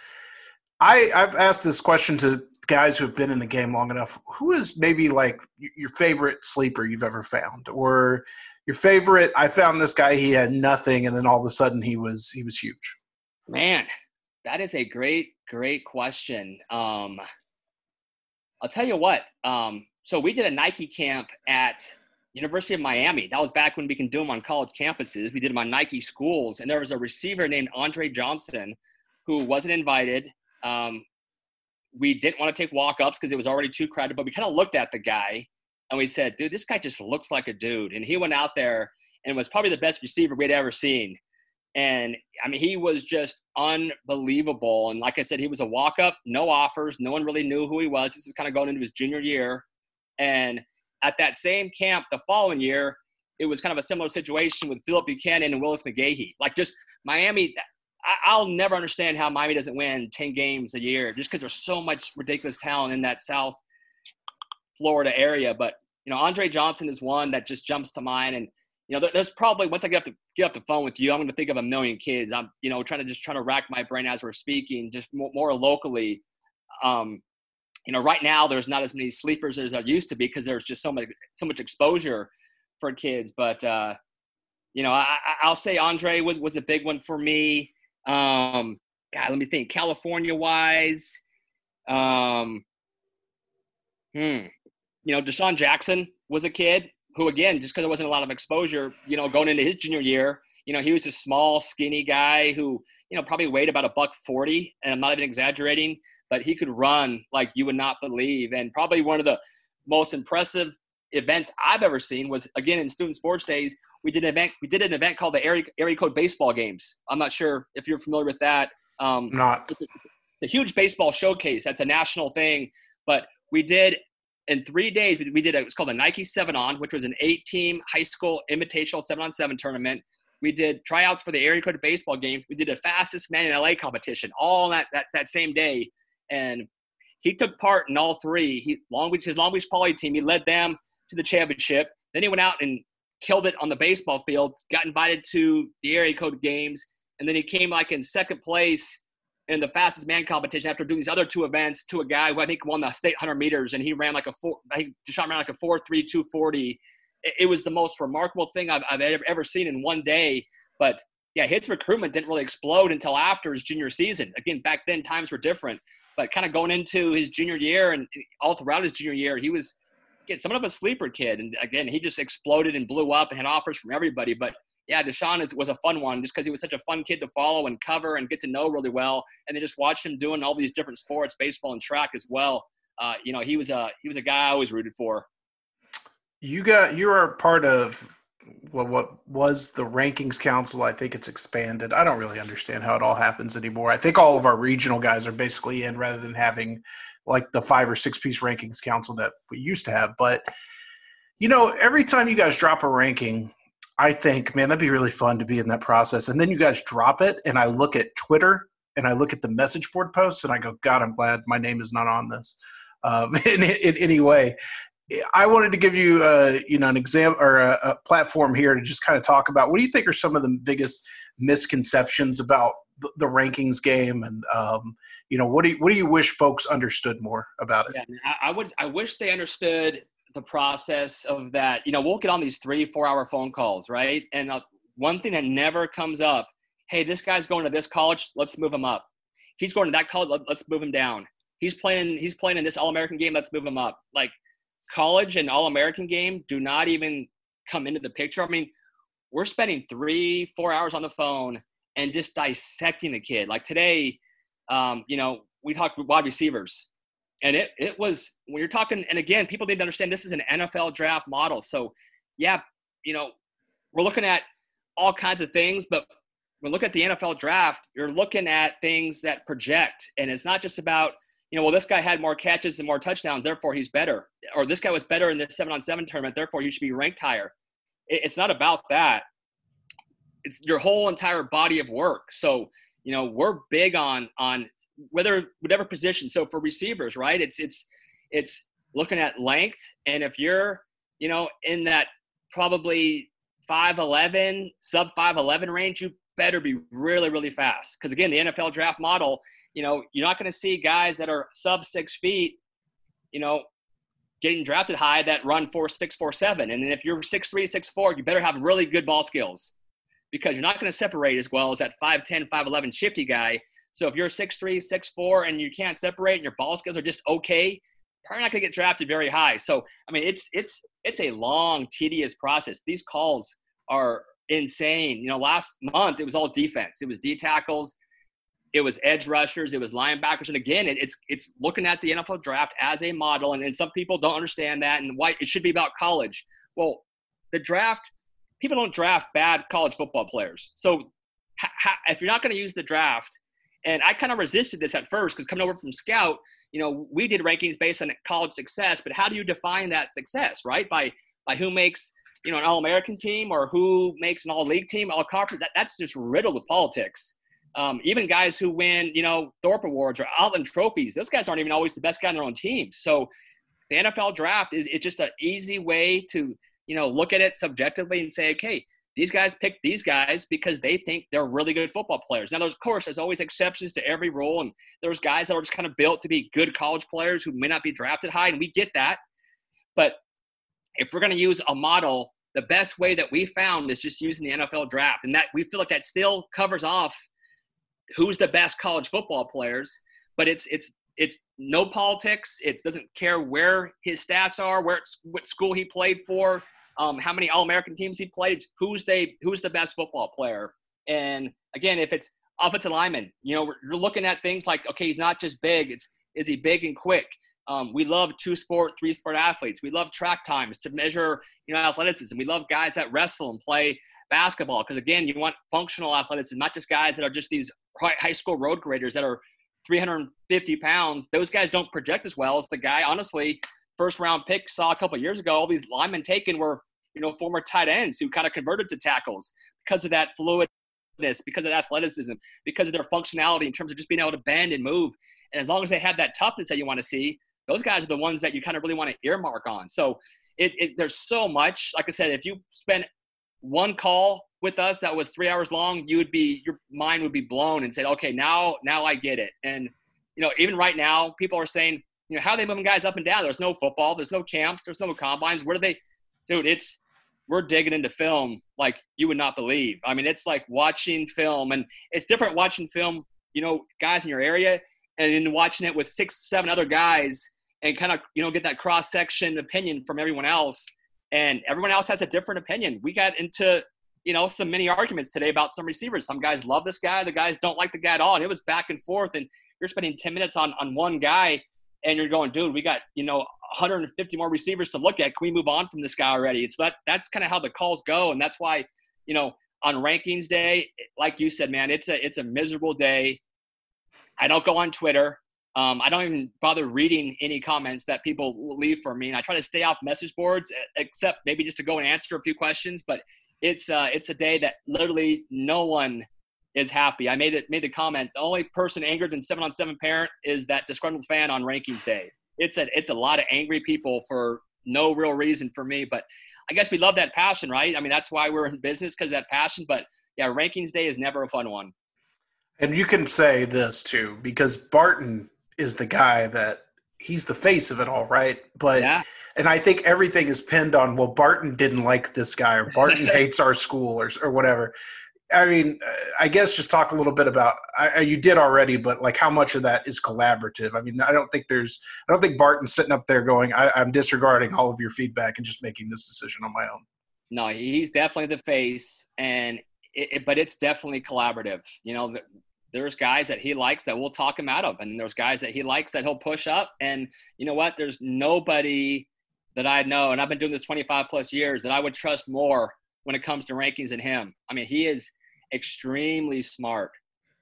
I i've asked this question to guys who have been in the game long enough. Who is maybe like your favorite sleeper you've ever found? Or your favorite i found this guy he had nothing and then all of a sudden he was he was huge? Man that is a great great question. Um i'll tell you what um so we did a nike camp at University of Miami. That was back when we can do them on college campuses. We did them on Nike schools, and there was a receiver named Andre Johnson who wasn't invited. Um, we didn't want to take walk-ups because it was already too crowded, but we kind of looked at the guy and we said, "Dude, this guy just looks like a dude." And he went out there and was probably the best receiver we'd ever seen. And I mean, he was just unbelievable. And like I said, he was a walk-up, no offers. No one really knew who he was. This is kind of going into his junior year, and at that same camp the following year, it was kind of a similar situation with Phillip Buchanon and Willis McGahee. Like just Miami, I'll never understand how Miami doesn't win 10 games a year just because there's so much ridiculous talent in that South Florida area. But, you know, Andre Johnson is one that just jumps to mind. And, you know, there's probably, once I get up to get up the phone with you, I'm going to think of a million kids. I'm, you know, trying to just trying to rack my brain as we're speaking, just more, more locally. Um, you know, right now there's not as many sleepers as there used to be because there's just so much so much exposure for kids. But uh, you know, I, will say Andre was was a big one for me. Um, God, let me think. California wise, um, hmm, you know, DeSean Jackson was a kid who, again, just because there wasn't a lot of exposure, you know, going into his junior year, you know, he was a small, skinny guy who, you know, probably weighed about a buck forty, and I'm not even exaggerating but he could run like you would not believe. And probably one of the most impressive events I've ever seen was again in student sports days. We did an event. We did an event called the area, area code baseball games. I'm not sure if you're familiar with that. Um, not the huge baseball showcase. That's a national thing. But we did in three days. We, we did it was called the Nike Seven On, which was an eight-team high school invitational seven-on-seven tournament. We did tryouts for the area code baseball games. We did a fastest man in LA competition all that, that, that same day and he took part in all three. He Long Beach, his Long Beach Poly team, he led them to the championship. Then he went out and killed it on the baseball field. Got invited to the area code games, and then he came like in second place in the fastest man competition after doing these other two events to a guy who I think won the state 100 meters, and he ran like a four. I think DeSean ran like a four three two forty. It, it was the most remarkable thing I've, I've ever seen in one day. But yeah, his recruitment didn't really explode until after his junior season. Again, back then times were different. But kind of going into his junior year and all throughout his junior year, he was again somewhat of a sleeper kid. And again, he just exploded and blew up and had offers from everybody. But yeah, DeSean is, was a fun one just because he was such a fun kid to follow and cover and get to know really well. And then just watched him doing all these different sports, baseball and track as well. Uh, you know, he was a he was a guy I always rooted for. You got you are part of well, what was the rankings council. I think it's expanded. I don't really understand how it all happens anymore. I think all of our regional guys are basically in rather than having like the five or six piece rankings council that we used to have. But you know, every time you guys drop a ranking, I think, man, that'd be really fun to be in that process. And then you guys drop it, and I look at Twitter and I look at the message board posts, and I go, God, I'm glad my name is not on this um, in, in, any way. I wanted to give you, uh, you know, an exam or a, a, platform here to just kind of talk about what do you think are some of the biggest misconceptions about the, rankings game, and um, you know, what do you, what do you wish folks understood more about it? Yeah, I, I would, I wish they understood the process of that. You know, we'll get on these three, four hour phone calls, right? And uh, one thing that never comes up, hey, this guy's going to this college, let's move him up. He's going to that college, let's move him down. He's playing, he's playing in this All American game, let's move him up. Like college and All American game do not even come into the picture. I mean, we're spending three, four hours on the phone and just dissecting the kid. Like today, um, you know, we talk wide receivers, and it it was when you're talking. And again, people need to understand this is an NFL draft model. So, yeah, you know, we're looking at all kinds of things, but when look at the NFL draft, you're looking at things that project, and it's not just about you know, well, this guy had more catches and more touchdowns, therefore he's better. Or this guy was better in this seven on seven tournament, therefore he should be ranked higher. It's not about that. It's your whole entire body of work. So, you know, we're big on on whether whatever position. So for receivers, right? It's it's it's looking at length. And if you're, you know, in that probably 5'11, sub 5'11 range, you better be really, really fast. Because again, the NFL draft model you know, you're not going to see guys that are sub six feet, you know, getting drafted high that run four six four seven. And if you're six three six four, you better have really good ball skills because you're not going to separate as well as that 5'10, 5'11 shifty guy. So if you're six three six four and you can't separate and your ball skills are just okay, probably not going to get drafted very high. So I mean, it's it's it's a long, tedious process. These calls are insane. You know, last month it was all defense. It was D tackles it was edge rushers, it was linebackers, and again, it, it's it's looking at the NFL draft as a model, and, and some people don't understand that, and why it should be about college. Well, the draft, people don't draft bad college football players. So ha, ha, if you're not going to use the draft, and I kind of resisted this at first because coming over from Scout, you know, we did rankings based on college success, but how do you define that success, right? By by who makes you know an All-American team or who makes an All-League team, All-Conference? That, that's just riddled with politics. Um, even guys who win, you know, Thorpe Awards or Outland trophies, those guys aren't even always the best guy on their own team. So the NFL draft is, is just an easy way to, you know, look at it subjectively and say, okay, these guys pick these guys because they think they're really good football players. Now, there's, of course, there's always exceptions to every rule, and there's guys that are just kind of built to be good college players who may not be drafted high, and we get that. But if we're going to use a model, the best way that we found is just using the NFL draft, and that we feel like that still covers off who's the best college football players, but it's it's it's no politics. It doesn't care where his stats are, where what school he played for, um, how many All American teams he played, who's they who's the best football player. And again, if it's offensive lineman, you know, you're looking at things like okay, he's not just big. It's is he big and quick? Um, we love two sport, three sport athletes. We love track times to measure, you know, athleticism. We love guys that wrestle and play basketball because again, you want functional athleticism, not just guys that are just these high school road graders that are 350 pounds. Those guys don't project as well as the guy. Honestly, first round pick saw a couple years ago. All these linemen taken were you know former tight ends who kind of converted to tackles because of that fluidness, because of athleticism, because of their functionality in terms of just being able to bend and move. And as long as they have that toughness that you want to see, those guys are the ones that you kind of really want to earmark on. So it, it, there's so much. Like I said, if you spend one call with us that was three hours long, you would be your mind would be blown and said, okay, now now I get it. And you know, even right now, people are saying, you know, how are they moving guys up and down? There's no football, there's no camps, there's no combines. Where do they, dude? It's we're digging into film like you would not believe. I mean, it's like watching film, and it's different watching film. You know, guys in your area, and then watching it with six, seven other guys, and kind of you know get that cross section opinion from everyone else. And everyone else has a different opinion. We got into you know some many arguments today about some receivers. Some guys love this guy, the guys don't like the guy at all, and it was back and forth. And you're spending 10 minutes on on one guy, and you're going, dude, we got you know 150 more receivers to look at. Can we move on from this guy already? It's that that's kind of how the calls go, and that's why you know on rankings day, like you said, man, it's a it's a miserable day. I don't go on Twitter. Um, I don't even bother reading any comments that people leave for me, and I try to stay off message boards, except maybe just to go and answer a few questions. But it's uh, it's a day that literally no one is happy. I made it made the comment. The only person angered in seven on seven parent is that disgruntled fan on rankings day. It's a it's a lot of angry people for no real reason for me. But I guess we love that passion, right? I mean, that's why we're in business because that passion. But yeah, rankings day is never a fun one. And you can say this too, because Barton is the guy that he's the face of it all, right? But yeah. and I think everything is pinned on well, Barton didn't like this guy or Barton hates our school or or whatever. I mean, I guess just talk a little bit about I, you did already, but like how much of that is collaborative? I mean, I don't think there's I don't think Barton's sitting up there going, I, am disregarding all of your feedback and just making this decision on my own. No, he's definitely the face, and it, it, but it's definitely collaborative. You know, there's guys that he likes that we'll talk him out of, and there's guys that he likes that he'll push up. And you know what? There's nobody that I know, and I've been doing this 25 plus years, that I would trust more when it comes to rankings than him. I mean, he is extremely smart,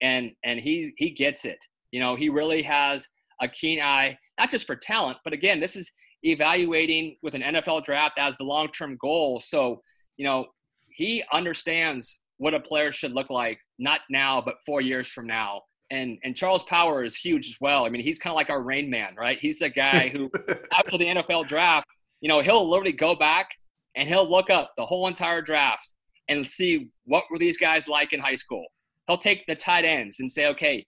and and he he gets it. You know, he really has a keen eye, not just for talent, but again, this is evaluating with an NFL draft as the long-term goal. So, you know, he understands what a player should look like, not now, but four years from now. And and Charles Power is huge as well. I mean, he's kind of like our rain man, right? He's the guy who, after the NFL draft, you know, he'll literally go back and he'll look up the whole entire draft and see what were these guys like in high school. He'll take the tight ends and say, okay,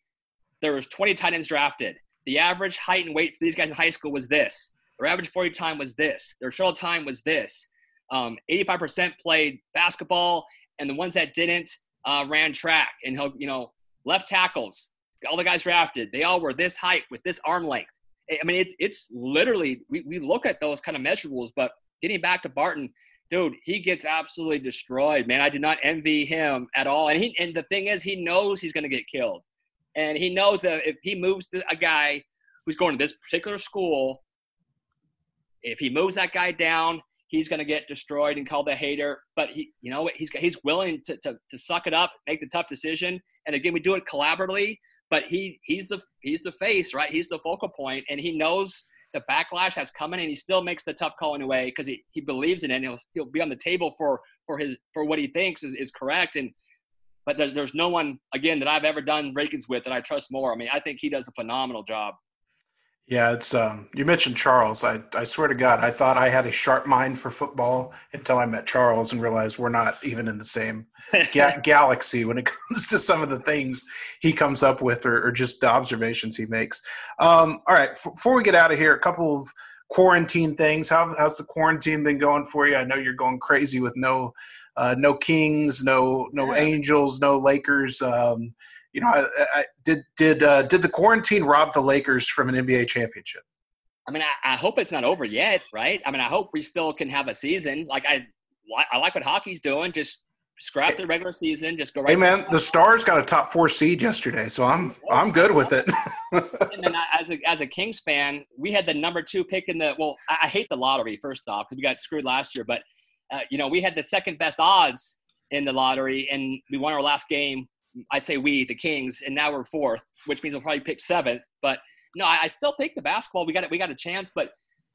there was 20 tight ends drafted. The average height and weight for these guys in high school was this. Their average 40 time was this. Their shuttle time was this. Um, 85% played basketball and the ones that didn't uh, ran track. And he'll, you know, left tackles, all the guys drafted, they all were this height with this arm length. I mean, it's it's literally we, we look at those kind of measurables, but getting back to Barton, dude, he gets absolutely destroyed, man. I do not envy him at all. And he and the thing is, he knows he's going to get killed, and he knows that if he moves a guy who's going to this particular school, if he moves that guy down, he's going to get destroyed and called a hater. But he, you know, he's he's willing to, to to suck it up, make the tough decision. And again, we do it collaboratively. But he he's the he's the face, right? He's the focal point, and he knows the backlash that's coming, and he still makes the tough call anyway because he, he believes in it. And he'll he'll be on the table for for his for what he thinks is, is correct. And but there, there's no one again that I've ever done rankings with that I trust more. I mean, I think he does a phenomenal job. Yeah, it's um, you mentioned Charles. I I swear to God, I thought I had a sharp mind for football until I met Charles and realized we're not even in the same ga- galaxy when it comes to some of the things he comes up with or, or just the observations he makes. Um, all right, f- before we get out of here, a couple of quarantine things. How, how's the quarantine been going for you? I know you're going crazy with no uh, no Kings, no no yeah. Angels, no Lakers. Um, you know, I, I, did did uh, did the quarantine rob the Lakers from an NBA championship? I mean, I, I, hope it's not over yet, right? I mean, I hope we still can have a season. Like I, I like what hockey's doing. Just scrap the regular season. Just go right. Hey man, the Stars got a top four seed yesterday, so I'm I'm good with it. and then as a as a Kings fan, we had the number two pick in the. Well, I, I hate the lottery first off because we got screwed last year, but uh, you know we had the second best odds in the lottery, and we won our last game I say we, the Kings, and now we're fourth, which means we'll probably pick seventh. But no, I, I still think the basketball we got it. we got a chance. But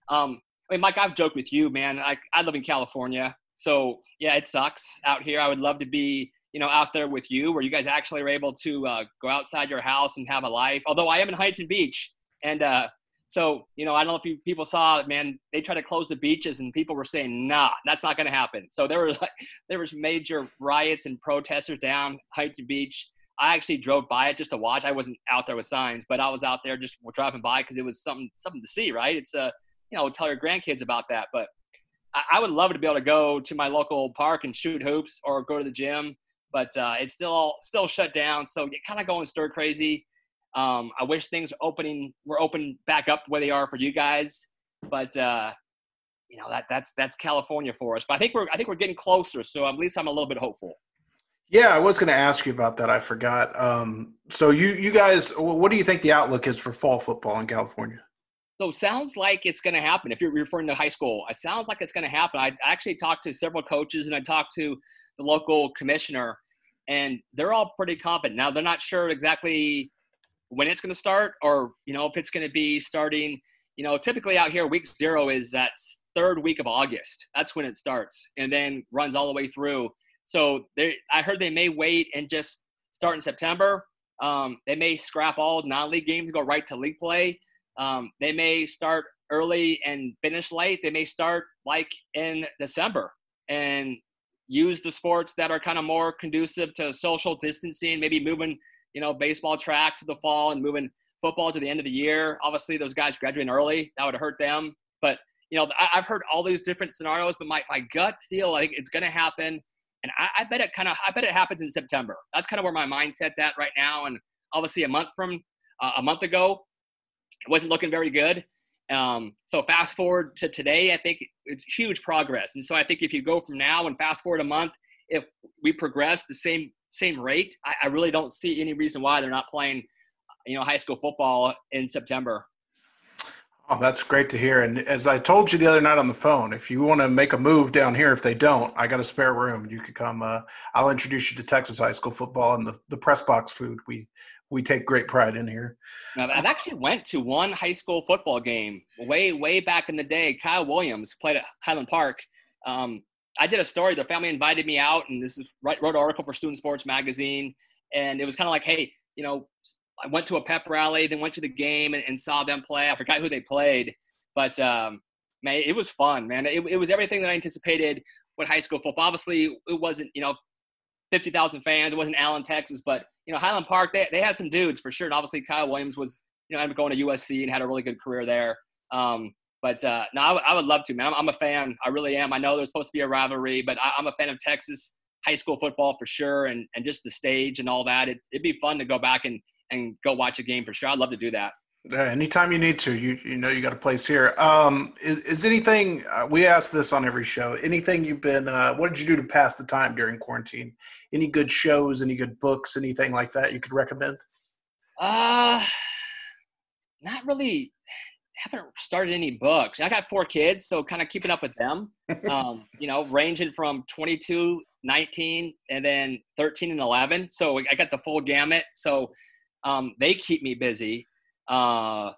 um, I mean, Mike, I've joked with you, man. I I live in California, so yeah, it sucks out here. I would love to be you know out there with you, where you guys actually are able to uh, go outside your house and have a life. Although I am in Huntington Beach, and uh, so, you know, I don't know if you, people saw, man, they tried to close the beaches and people were saying, nah, that's not going to happen. So there was like, there was major riots and protesters down Huntington Beach. I actually drove by it just to watch. I wasn't out there with signs, but I was out there just driving by because it was something, something to see, right? It's a, uh, you know, tell your grandkids about that. But I, I, would love to be able to go to my local park and shoot hoops or go to the gym, but uh, it's still all still shut down. So you're kind of going stir crazy. Um, I wish things opening were open back up way they are for you guys, but uh, you know that that's that's California for us. But I think we're I think we're getting closer. So at least I'm a little bit hopeful. Yeah, I was going to ask you about that. I forgot. Um, so you you guys, what do you think the outlook is for fall football in California? So sounds like it's going to happen. If you're referring to high school, it sounds like it's going to happen. I actually talked to several coaches and I talked to the local commissioner, and they're all pretty confident. Now they're not sure exactly when it's going to start, or you know if it's going to be starting. You know, typically out here, week zero is that third week of August. That's when it starts, and then runs all the way through. So they, I heard they may wait and just start in September. Um, they may scrap all non-league games, go right to league play. Um, they may start early and finish late. They may start like in December and use the sports that are kind of more conducive to social distancing, maybe moving, you know, baseball track to the fall and moving football to the end of the year. Obviously, those guys graduating early, that would hurt them. But, you know, I, have heard all these different scenarios, but my, my gut feel like it's going to happen. And I, I bet it kind of, I bet it happens in September. That's kind of where my mindset's at right now. And obviously a month from uh, a month ago, it wasn't looking very good. Um, so fast forward to today, I think it's huge progress. And so I think if you go from now and fast forward a month, if we progress the same same rate, I, I really don't see any reason why they're not playing, you know, high school football in September. Oh, that's great to hear. And as I told you the other night on the phone, if you want to make a move down here, if they don't, I got a spare room. You could come. Uh, I'll introduce you to Texas high school football and the, the press box food. We we take great pride in here. Now, I've actually went to one high school football game way way back in the day. Kyle Williams played at Highland Park. Um, I did a story. The family invited me out, and this is wrote an article for Student Sports Magazine, and it was kind of like, hey, you know, I went to a pep rally, then went to the game and, and saw them play. I forgot who they played, but um, man, it was fun, man. It, it was everything that I anticipated with high school football. Obviously, it wasn't you know fifty thousand fans. It wasn't Allen, Texas, but you know Highland Park. They they had some dudes for sure. And obviously, Kyle Williams was you know ended up going to USC and had a really good career there. Um, but uh, no, I, w- I would love to, man. I'm, I'm, a fan. I really am. I know there's supposed to be a rivalry, but I, am a fan of Texas high school football for sure, and and just the stage and all that. It, it'd be fun to go back and and go watch a game for sure. I'd love to do that. Yeah, anytime you need to, you you know you got a place here. Um, is, is anything uh, we ask this on every show? Anything you've been? Uh, what did you do to pass the time during quarantine? Any good shows? Any good books? Anything like that you could recommend? Uh, not really. Haven't started any books. I got four kids, so kind of keeping up with them. um, you know, ranging from 22, 19, and then 13 and 11. So I got the full gamut. So um, they keep me busy. Uh,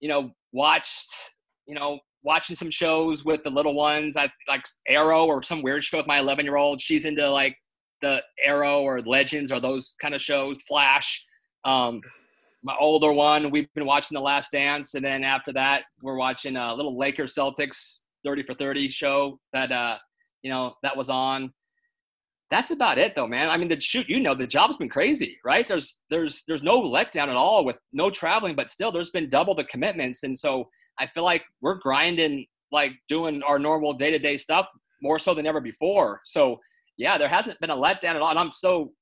you know, watched, you know, watching some shows with the little ones. I like Arrow or some weird show with my 11 year old. She's into like the Arrow or Legends or those kind of shows. Flash. Um, my older one, we've been watching The Last Dance, and then after that, we're watching a little Lakers Celtics 30 for 30 show that uh, you know that was on. That's about it though man. I mean the shoot you know the job's been crazy right? There's there's there's no letdown at all with no traveling but still there's been double the commitments. And so i feel like we're grinding like doing our normal day-to-day stuff more so than ever before. So yeah there hasn't been a letdown at all and i'm so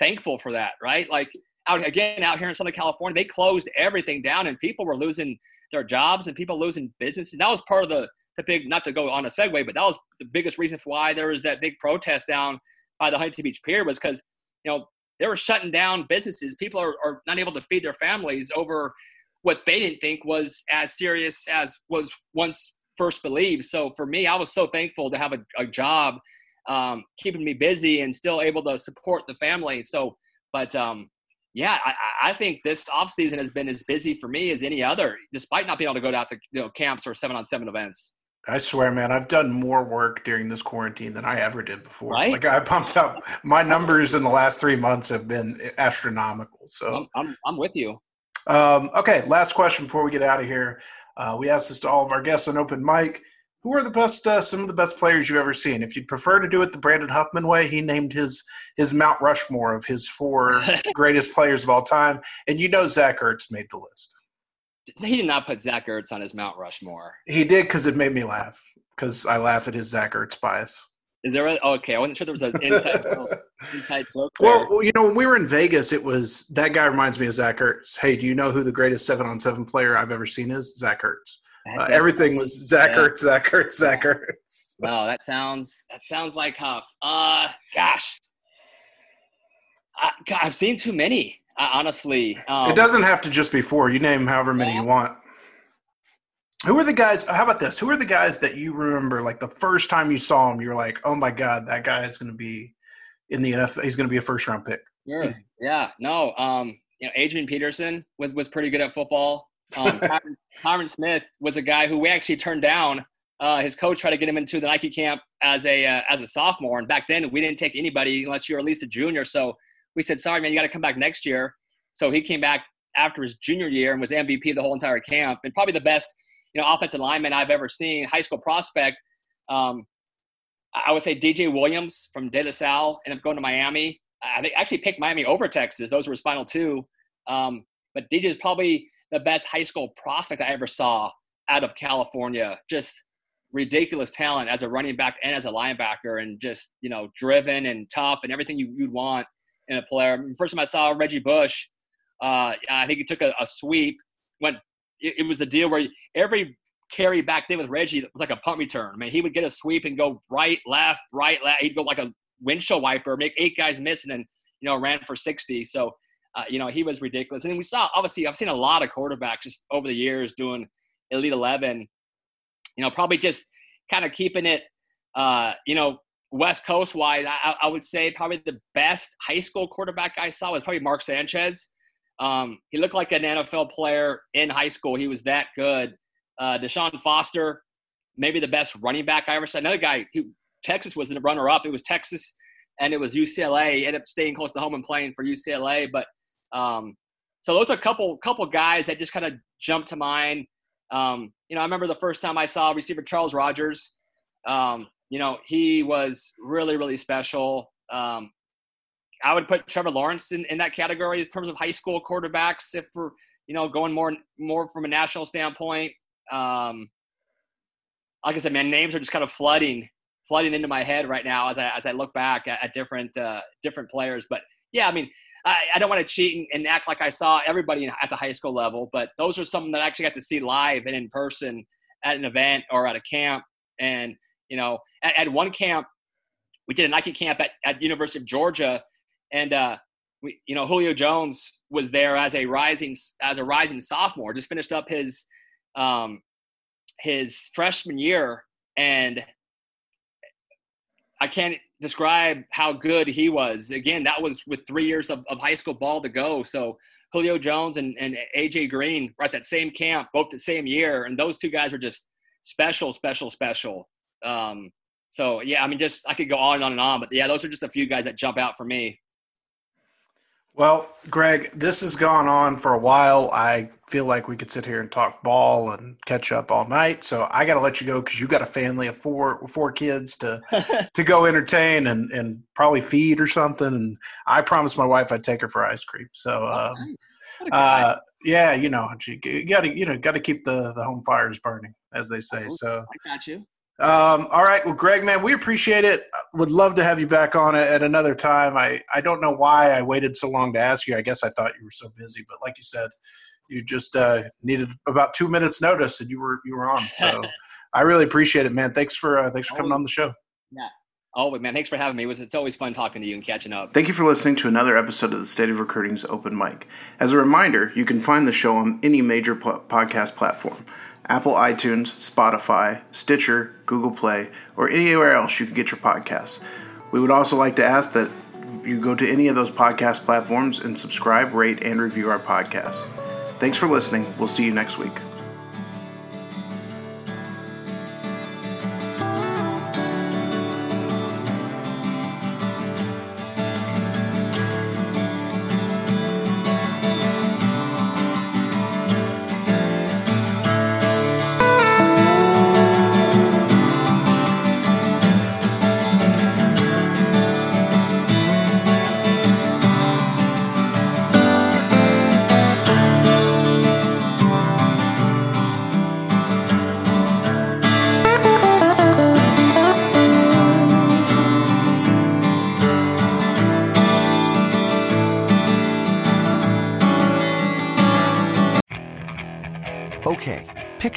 thankful for that right? Like out again out here in southern california they closed everything down and people were losing their jobs and people losing business and that was part of the the big not to go on a segue but that was the biggest reason for why there was that big protest down by the Huntington Beach Pier was because you know they were shutting down businesses. People are, are not able to feed their families over what they didn't think was as serious as was once first believed. So for me, I was so thankful to have a, a job um, keeping me busy and still able to support the family. So, but um, yeah, I, I, think this off season has been as busy for me as any other, despite not being able to go out to you know camps or seven on seven events. I swear, man, I've done more work during this quarantine than I ever did before. Right? Like I pumped up my numbers in the last three months have been astronomical. So I'm I'm, I'm with you. Um, okay, last question before we get out of here. Uh, we asked this to all of our guests on open mic. Who are the best? Uh, some of the best players you've ever seen. If you'd prefer to do it the Brandon Huffman way, he named his his Mount Rushmore of his four greatest players of all time, and you know Zach Ertz made the list he did not put Zach Ertz on his Mount Rushmore. He did because it made me laugh. because I laugh at his Zach Ertz bias. Is there a, okay? I wasn't sure there was an inside, inside joke. Well, you know, when we were in Vegas, it was that guy reminds me of Zach Ertz. Hey, do you know who the greatest seven on seven player I've ever seen is? Zach Ertz. Uh, everything was Zach yeah. Ertz, Zach Ertz, Zach Ertz. No, that sounds that sounds like Huff. Uh, gosh, I, have seen too many. Uh, honestly, um, it doesn't have to just be four. You name however many yeah. you want. Who are the guys? How about this? Who are the guys that you remember like the first time you saw him? You're like, oh my god, that guy is going to be in the NFL. He's going to be a first round pick. Sure. Yeah. No. Um. You know, Adrian Peterson was was pretty good at football. Um, Tyron Smith was a guy who we actually turned down. Uh, his coach tried to get him into the Nike camp as a uh, as a sophomore, and back then we didn't take anybody unless you were at least a junior. So we said, "Sorry, man, you got to come back next year." So he came back after his junior year and was MVP the whole entire camp, and probably the best you know offensive lineman I've ever seen, high school prospect. Um, I would say DJ Williams from De La Salle ended up going to Miami. I actually picked Miami over Texas. Those were his final two. Um, but DJ is probably the best high school prospect I ever saw out of California. Just ridiculous talent as a running back and as a linebacker, and just you know driven and tough and everything you, would want in a player. First time I saw Reggie Bush, uh, I think he took a, a sweep, went it, it was the deal where every carry back then with Reggie was like a punt return. I mean, he would get a sweep and go right, left, right, left. He'd go like a windshield wiper, make eight guys miss, and then you know ran for 60. So uh, you know he was ridiculous. And we saw obviously I've seen a lot of quarterbacks just over the years doing Elite 11. You know, probably just kind of keeping it. Uh, you know, West Coast wise, I, I would say probably the best high school quarterback I saw was probably Mark Sanchez. Um, he looked like an NFL player in high school. He was that good. Uh, Deshaun Foster, maybe the best running back I ever saw. Another guy who Texas was the runner up. It was Texas and it was UCLA. He ended up staying close to home and playing for UCLA. But um, so those are a couple couple guys that just kind of jumped to mind. Um, you know, I remember the first time I saw receiver Charles Rogers. Um, you know, he was really really special. Um, I would put Trevor Lawrence in, in that category in terms of high school quarterbacks. If we're you know going more more from a national standpoint, um, like I said, man, names are just kind of flooding flooding into my head right now as I as I look back at, at different uh, different players. But yeah, I mean, I, I don't want to cheat and, and, act like I saw everybody at the high school level, but those are some that I actually got to see live and in person at an event or at a camp. And you know, at, at one camp, we did a Nike camp at, at University of Georgia and uh, we, you know, Julio Jones was there as a rising as a rising sophomore, just finished up his um, his freshman year, and I can't describe how good he was. Again, that was with three years of, of high school ball to go. So Julio Jones and, and AJ Green were at that same camp, both the same year, and those two guys were just special, special, special. Um, so yeah, I mean, just I could go on and on and on, but yeah, those are just a few guys that jump out for me. Well, Greg, this has gone on for a while. I feel like we could sit here and talk ball and catch up all night. So I got to let you go because you got a family of four four kids to to go entertain and and probably feed or something. And I promised my wife I'd take her for ice cream. So, oh, um, uh, yeah, you know, you got to you know got to keep the the home fires burning, as they say. So I got you. Um, all right. Well, Greg, man, we appreciate it. Would love to have you back on it at another time. I, I don't know why I waited so long to ask you. I guess I thought you were so busy, but like you said, you just uh, needed about two minutes notice and you were, you were on. So I really appreciate it, man. Thanks for, uh, thanks for coming on the show. Yeah. Oh, man, thanks for having me. It was, it's always fun talking to you and catching up. Thank you for listening to another episode of the State of Recruiting's Open Mic. As a reminder, you can find the show on any major podcast platform. Apple iTunes, Spotify, Stitcher, Google Play, or anywhere else you can get your podcasts. We would also like to ask that you go to any of those podcast platforms and subscribe, rate, and review our podcasts. Thanks for listening. We'll see you next week.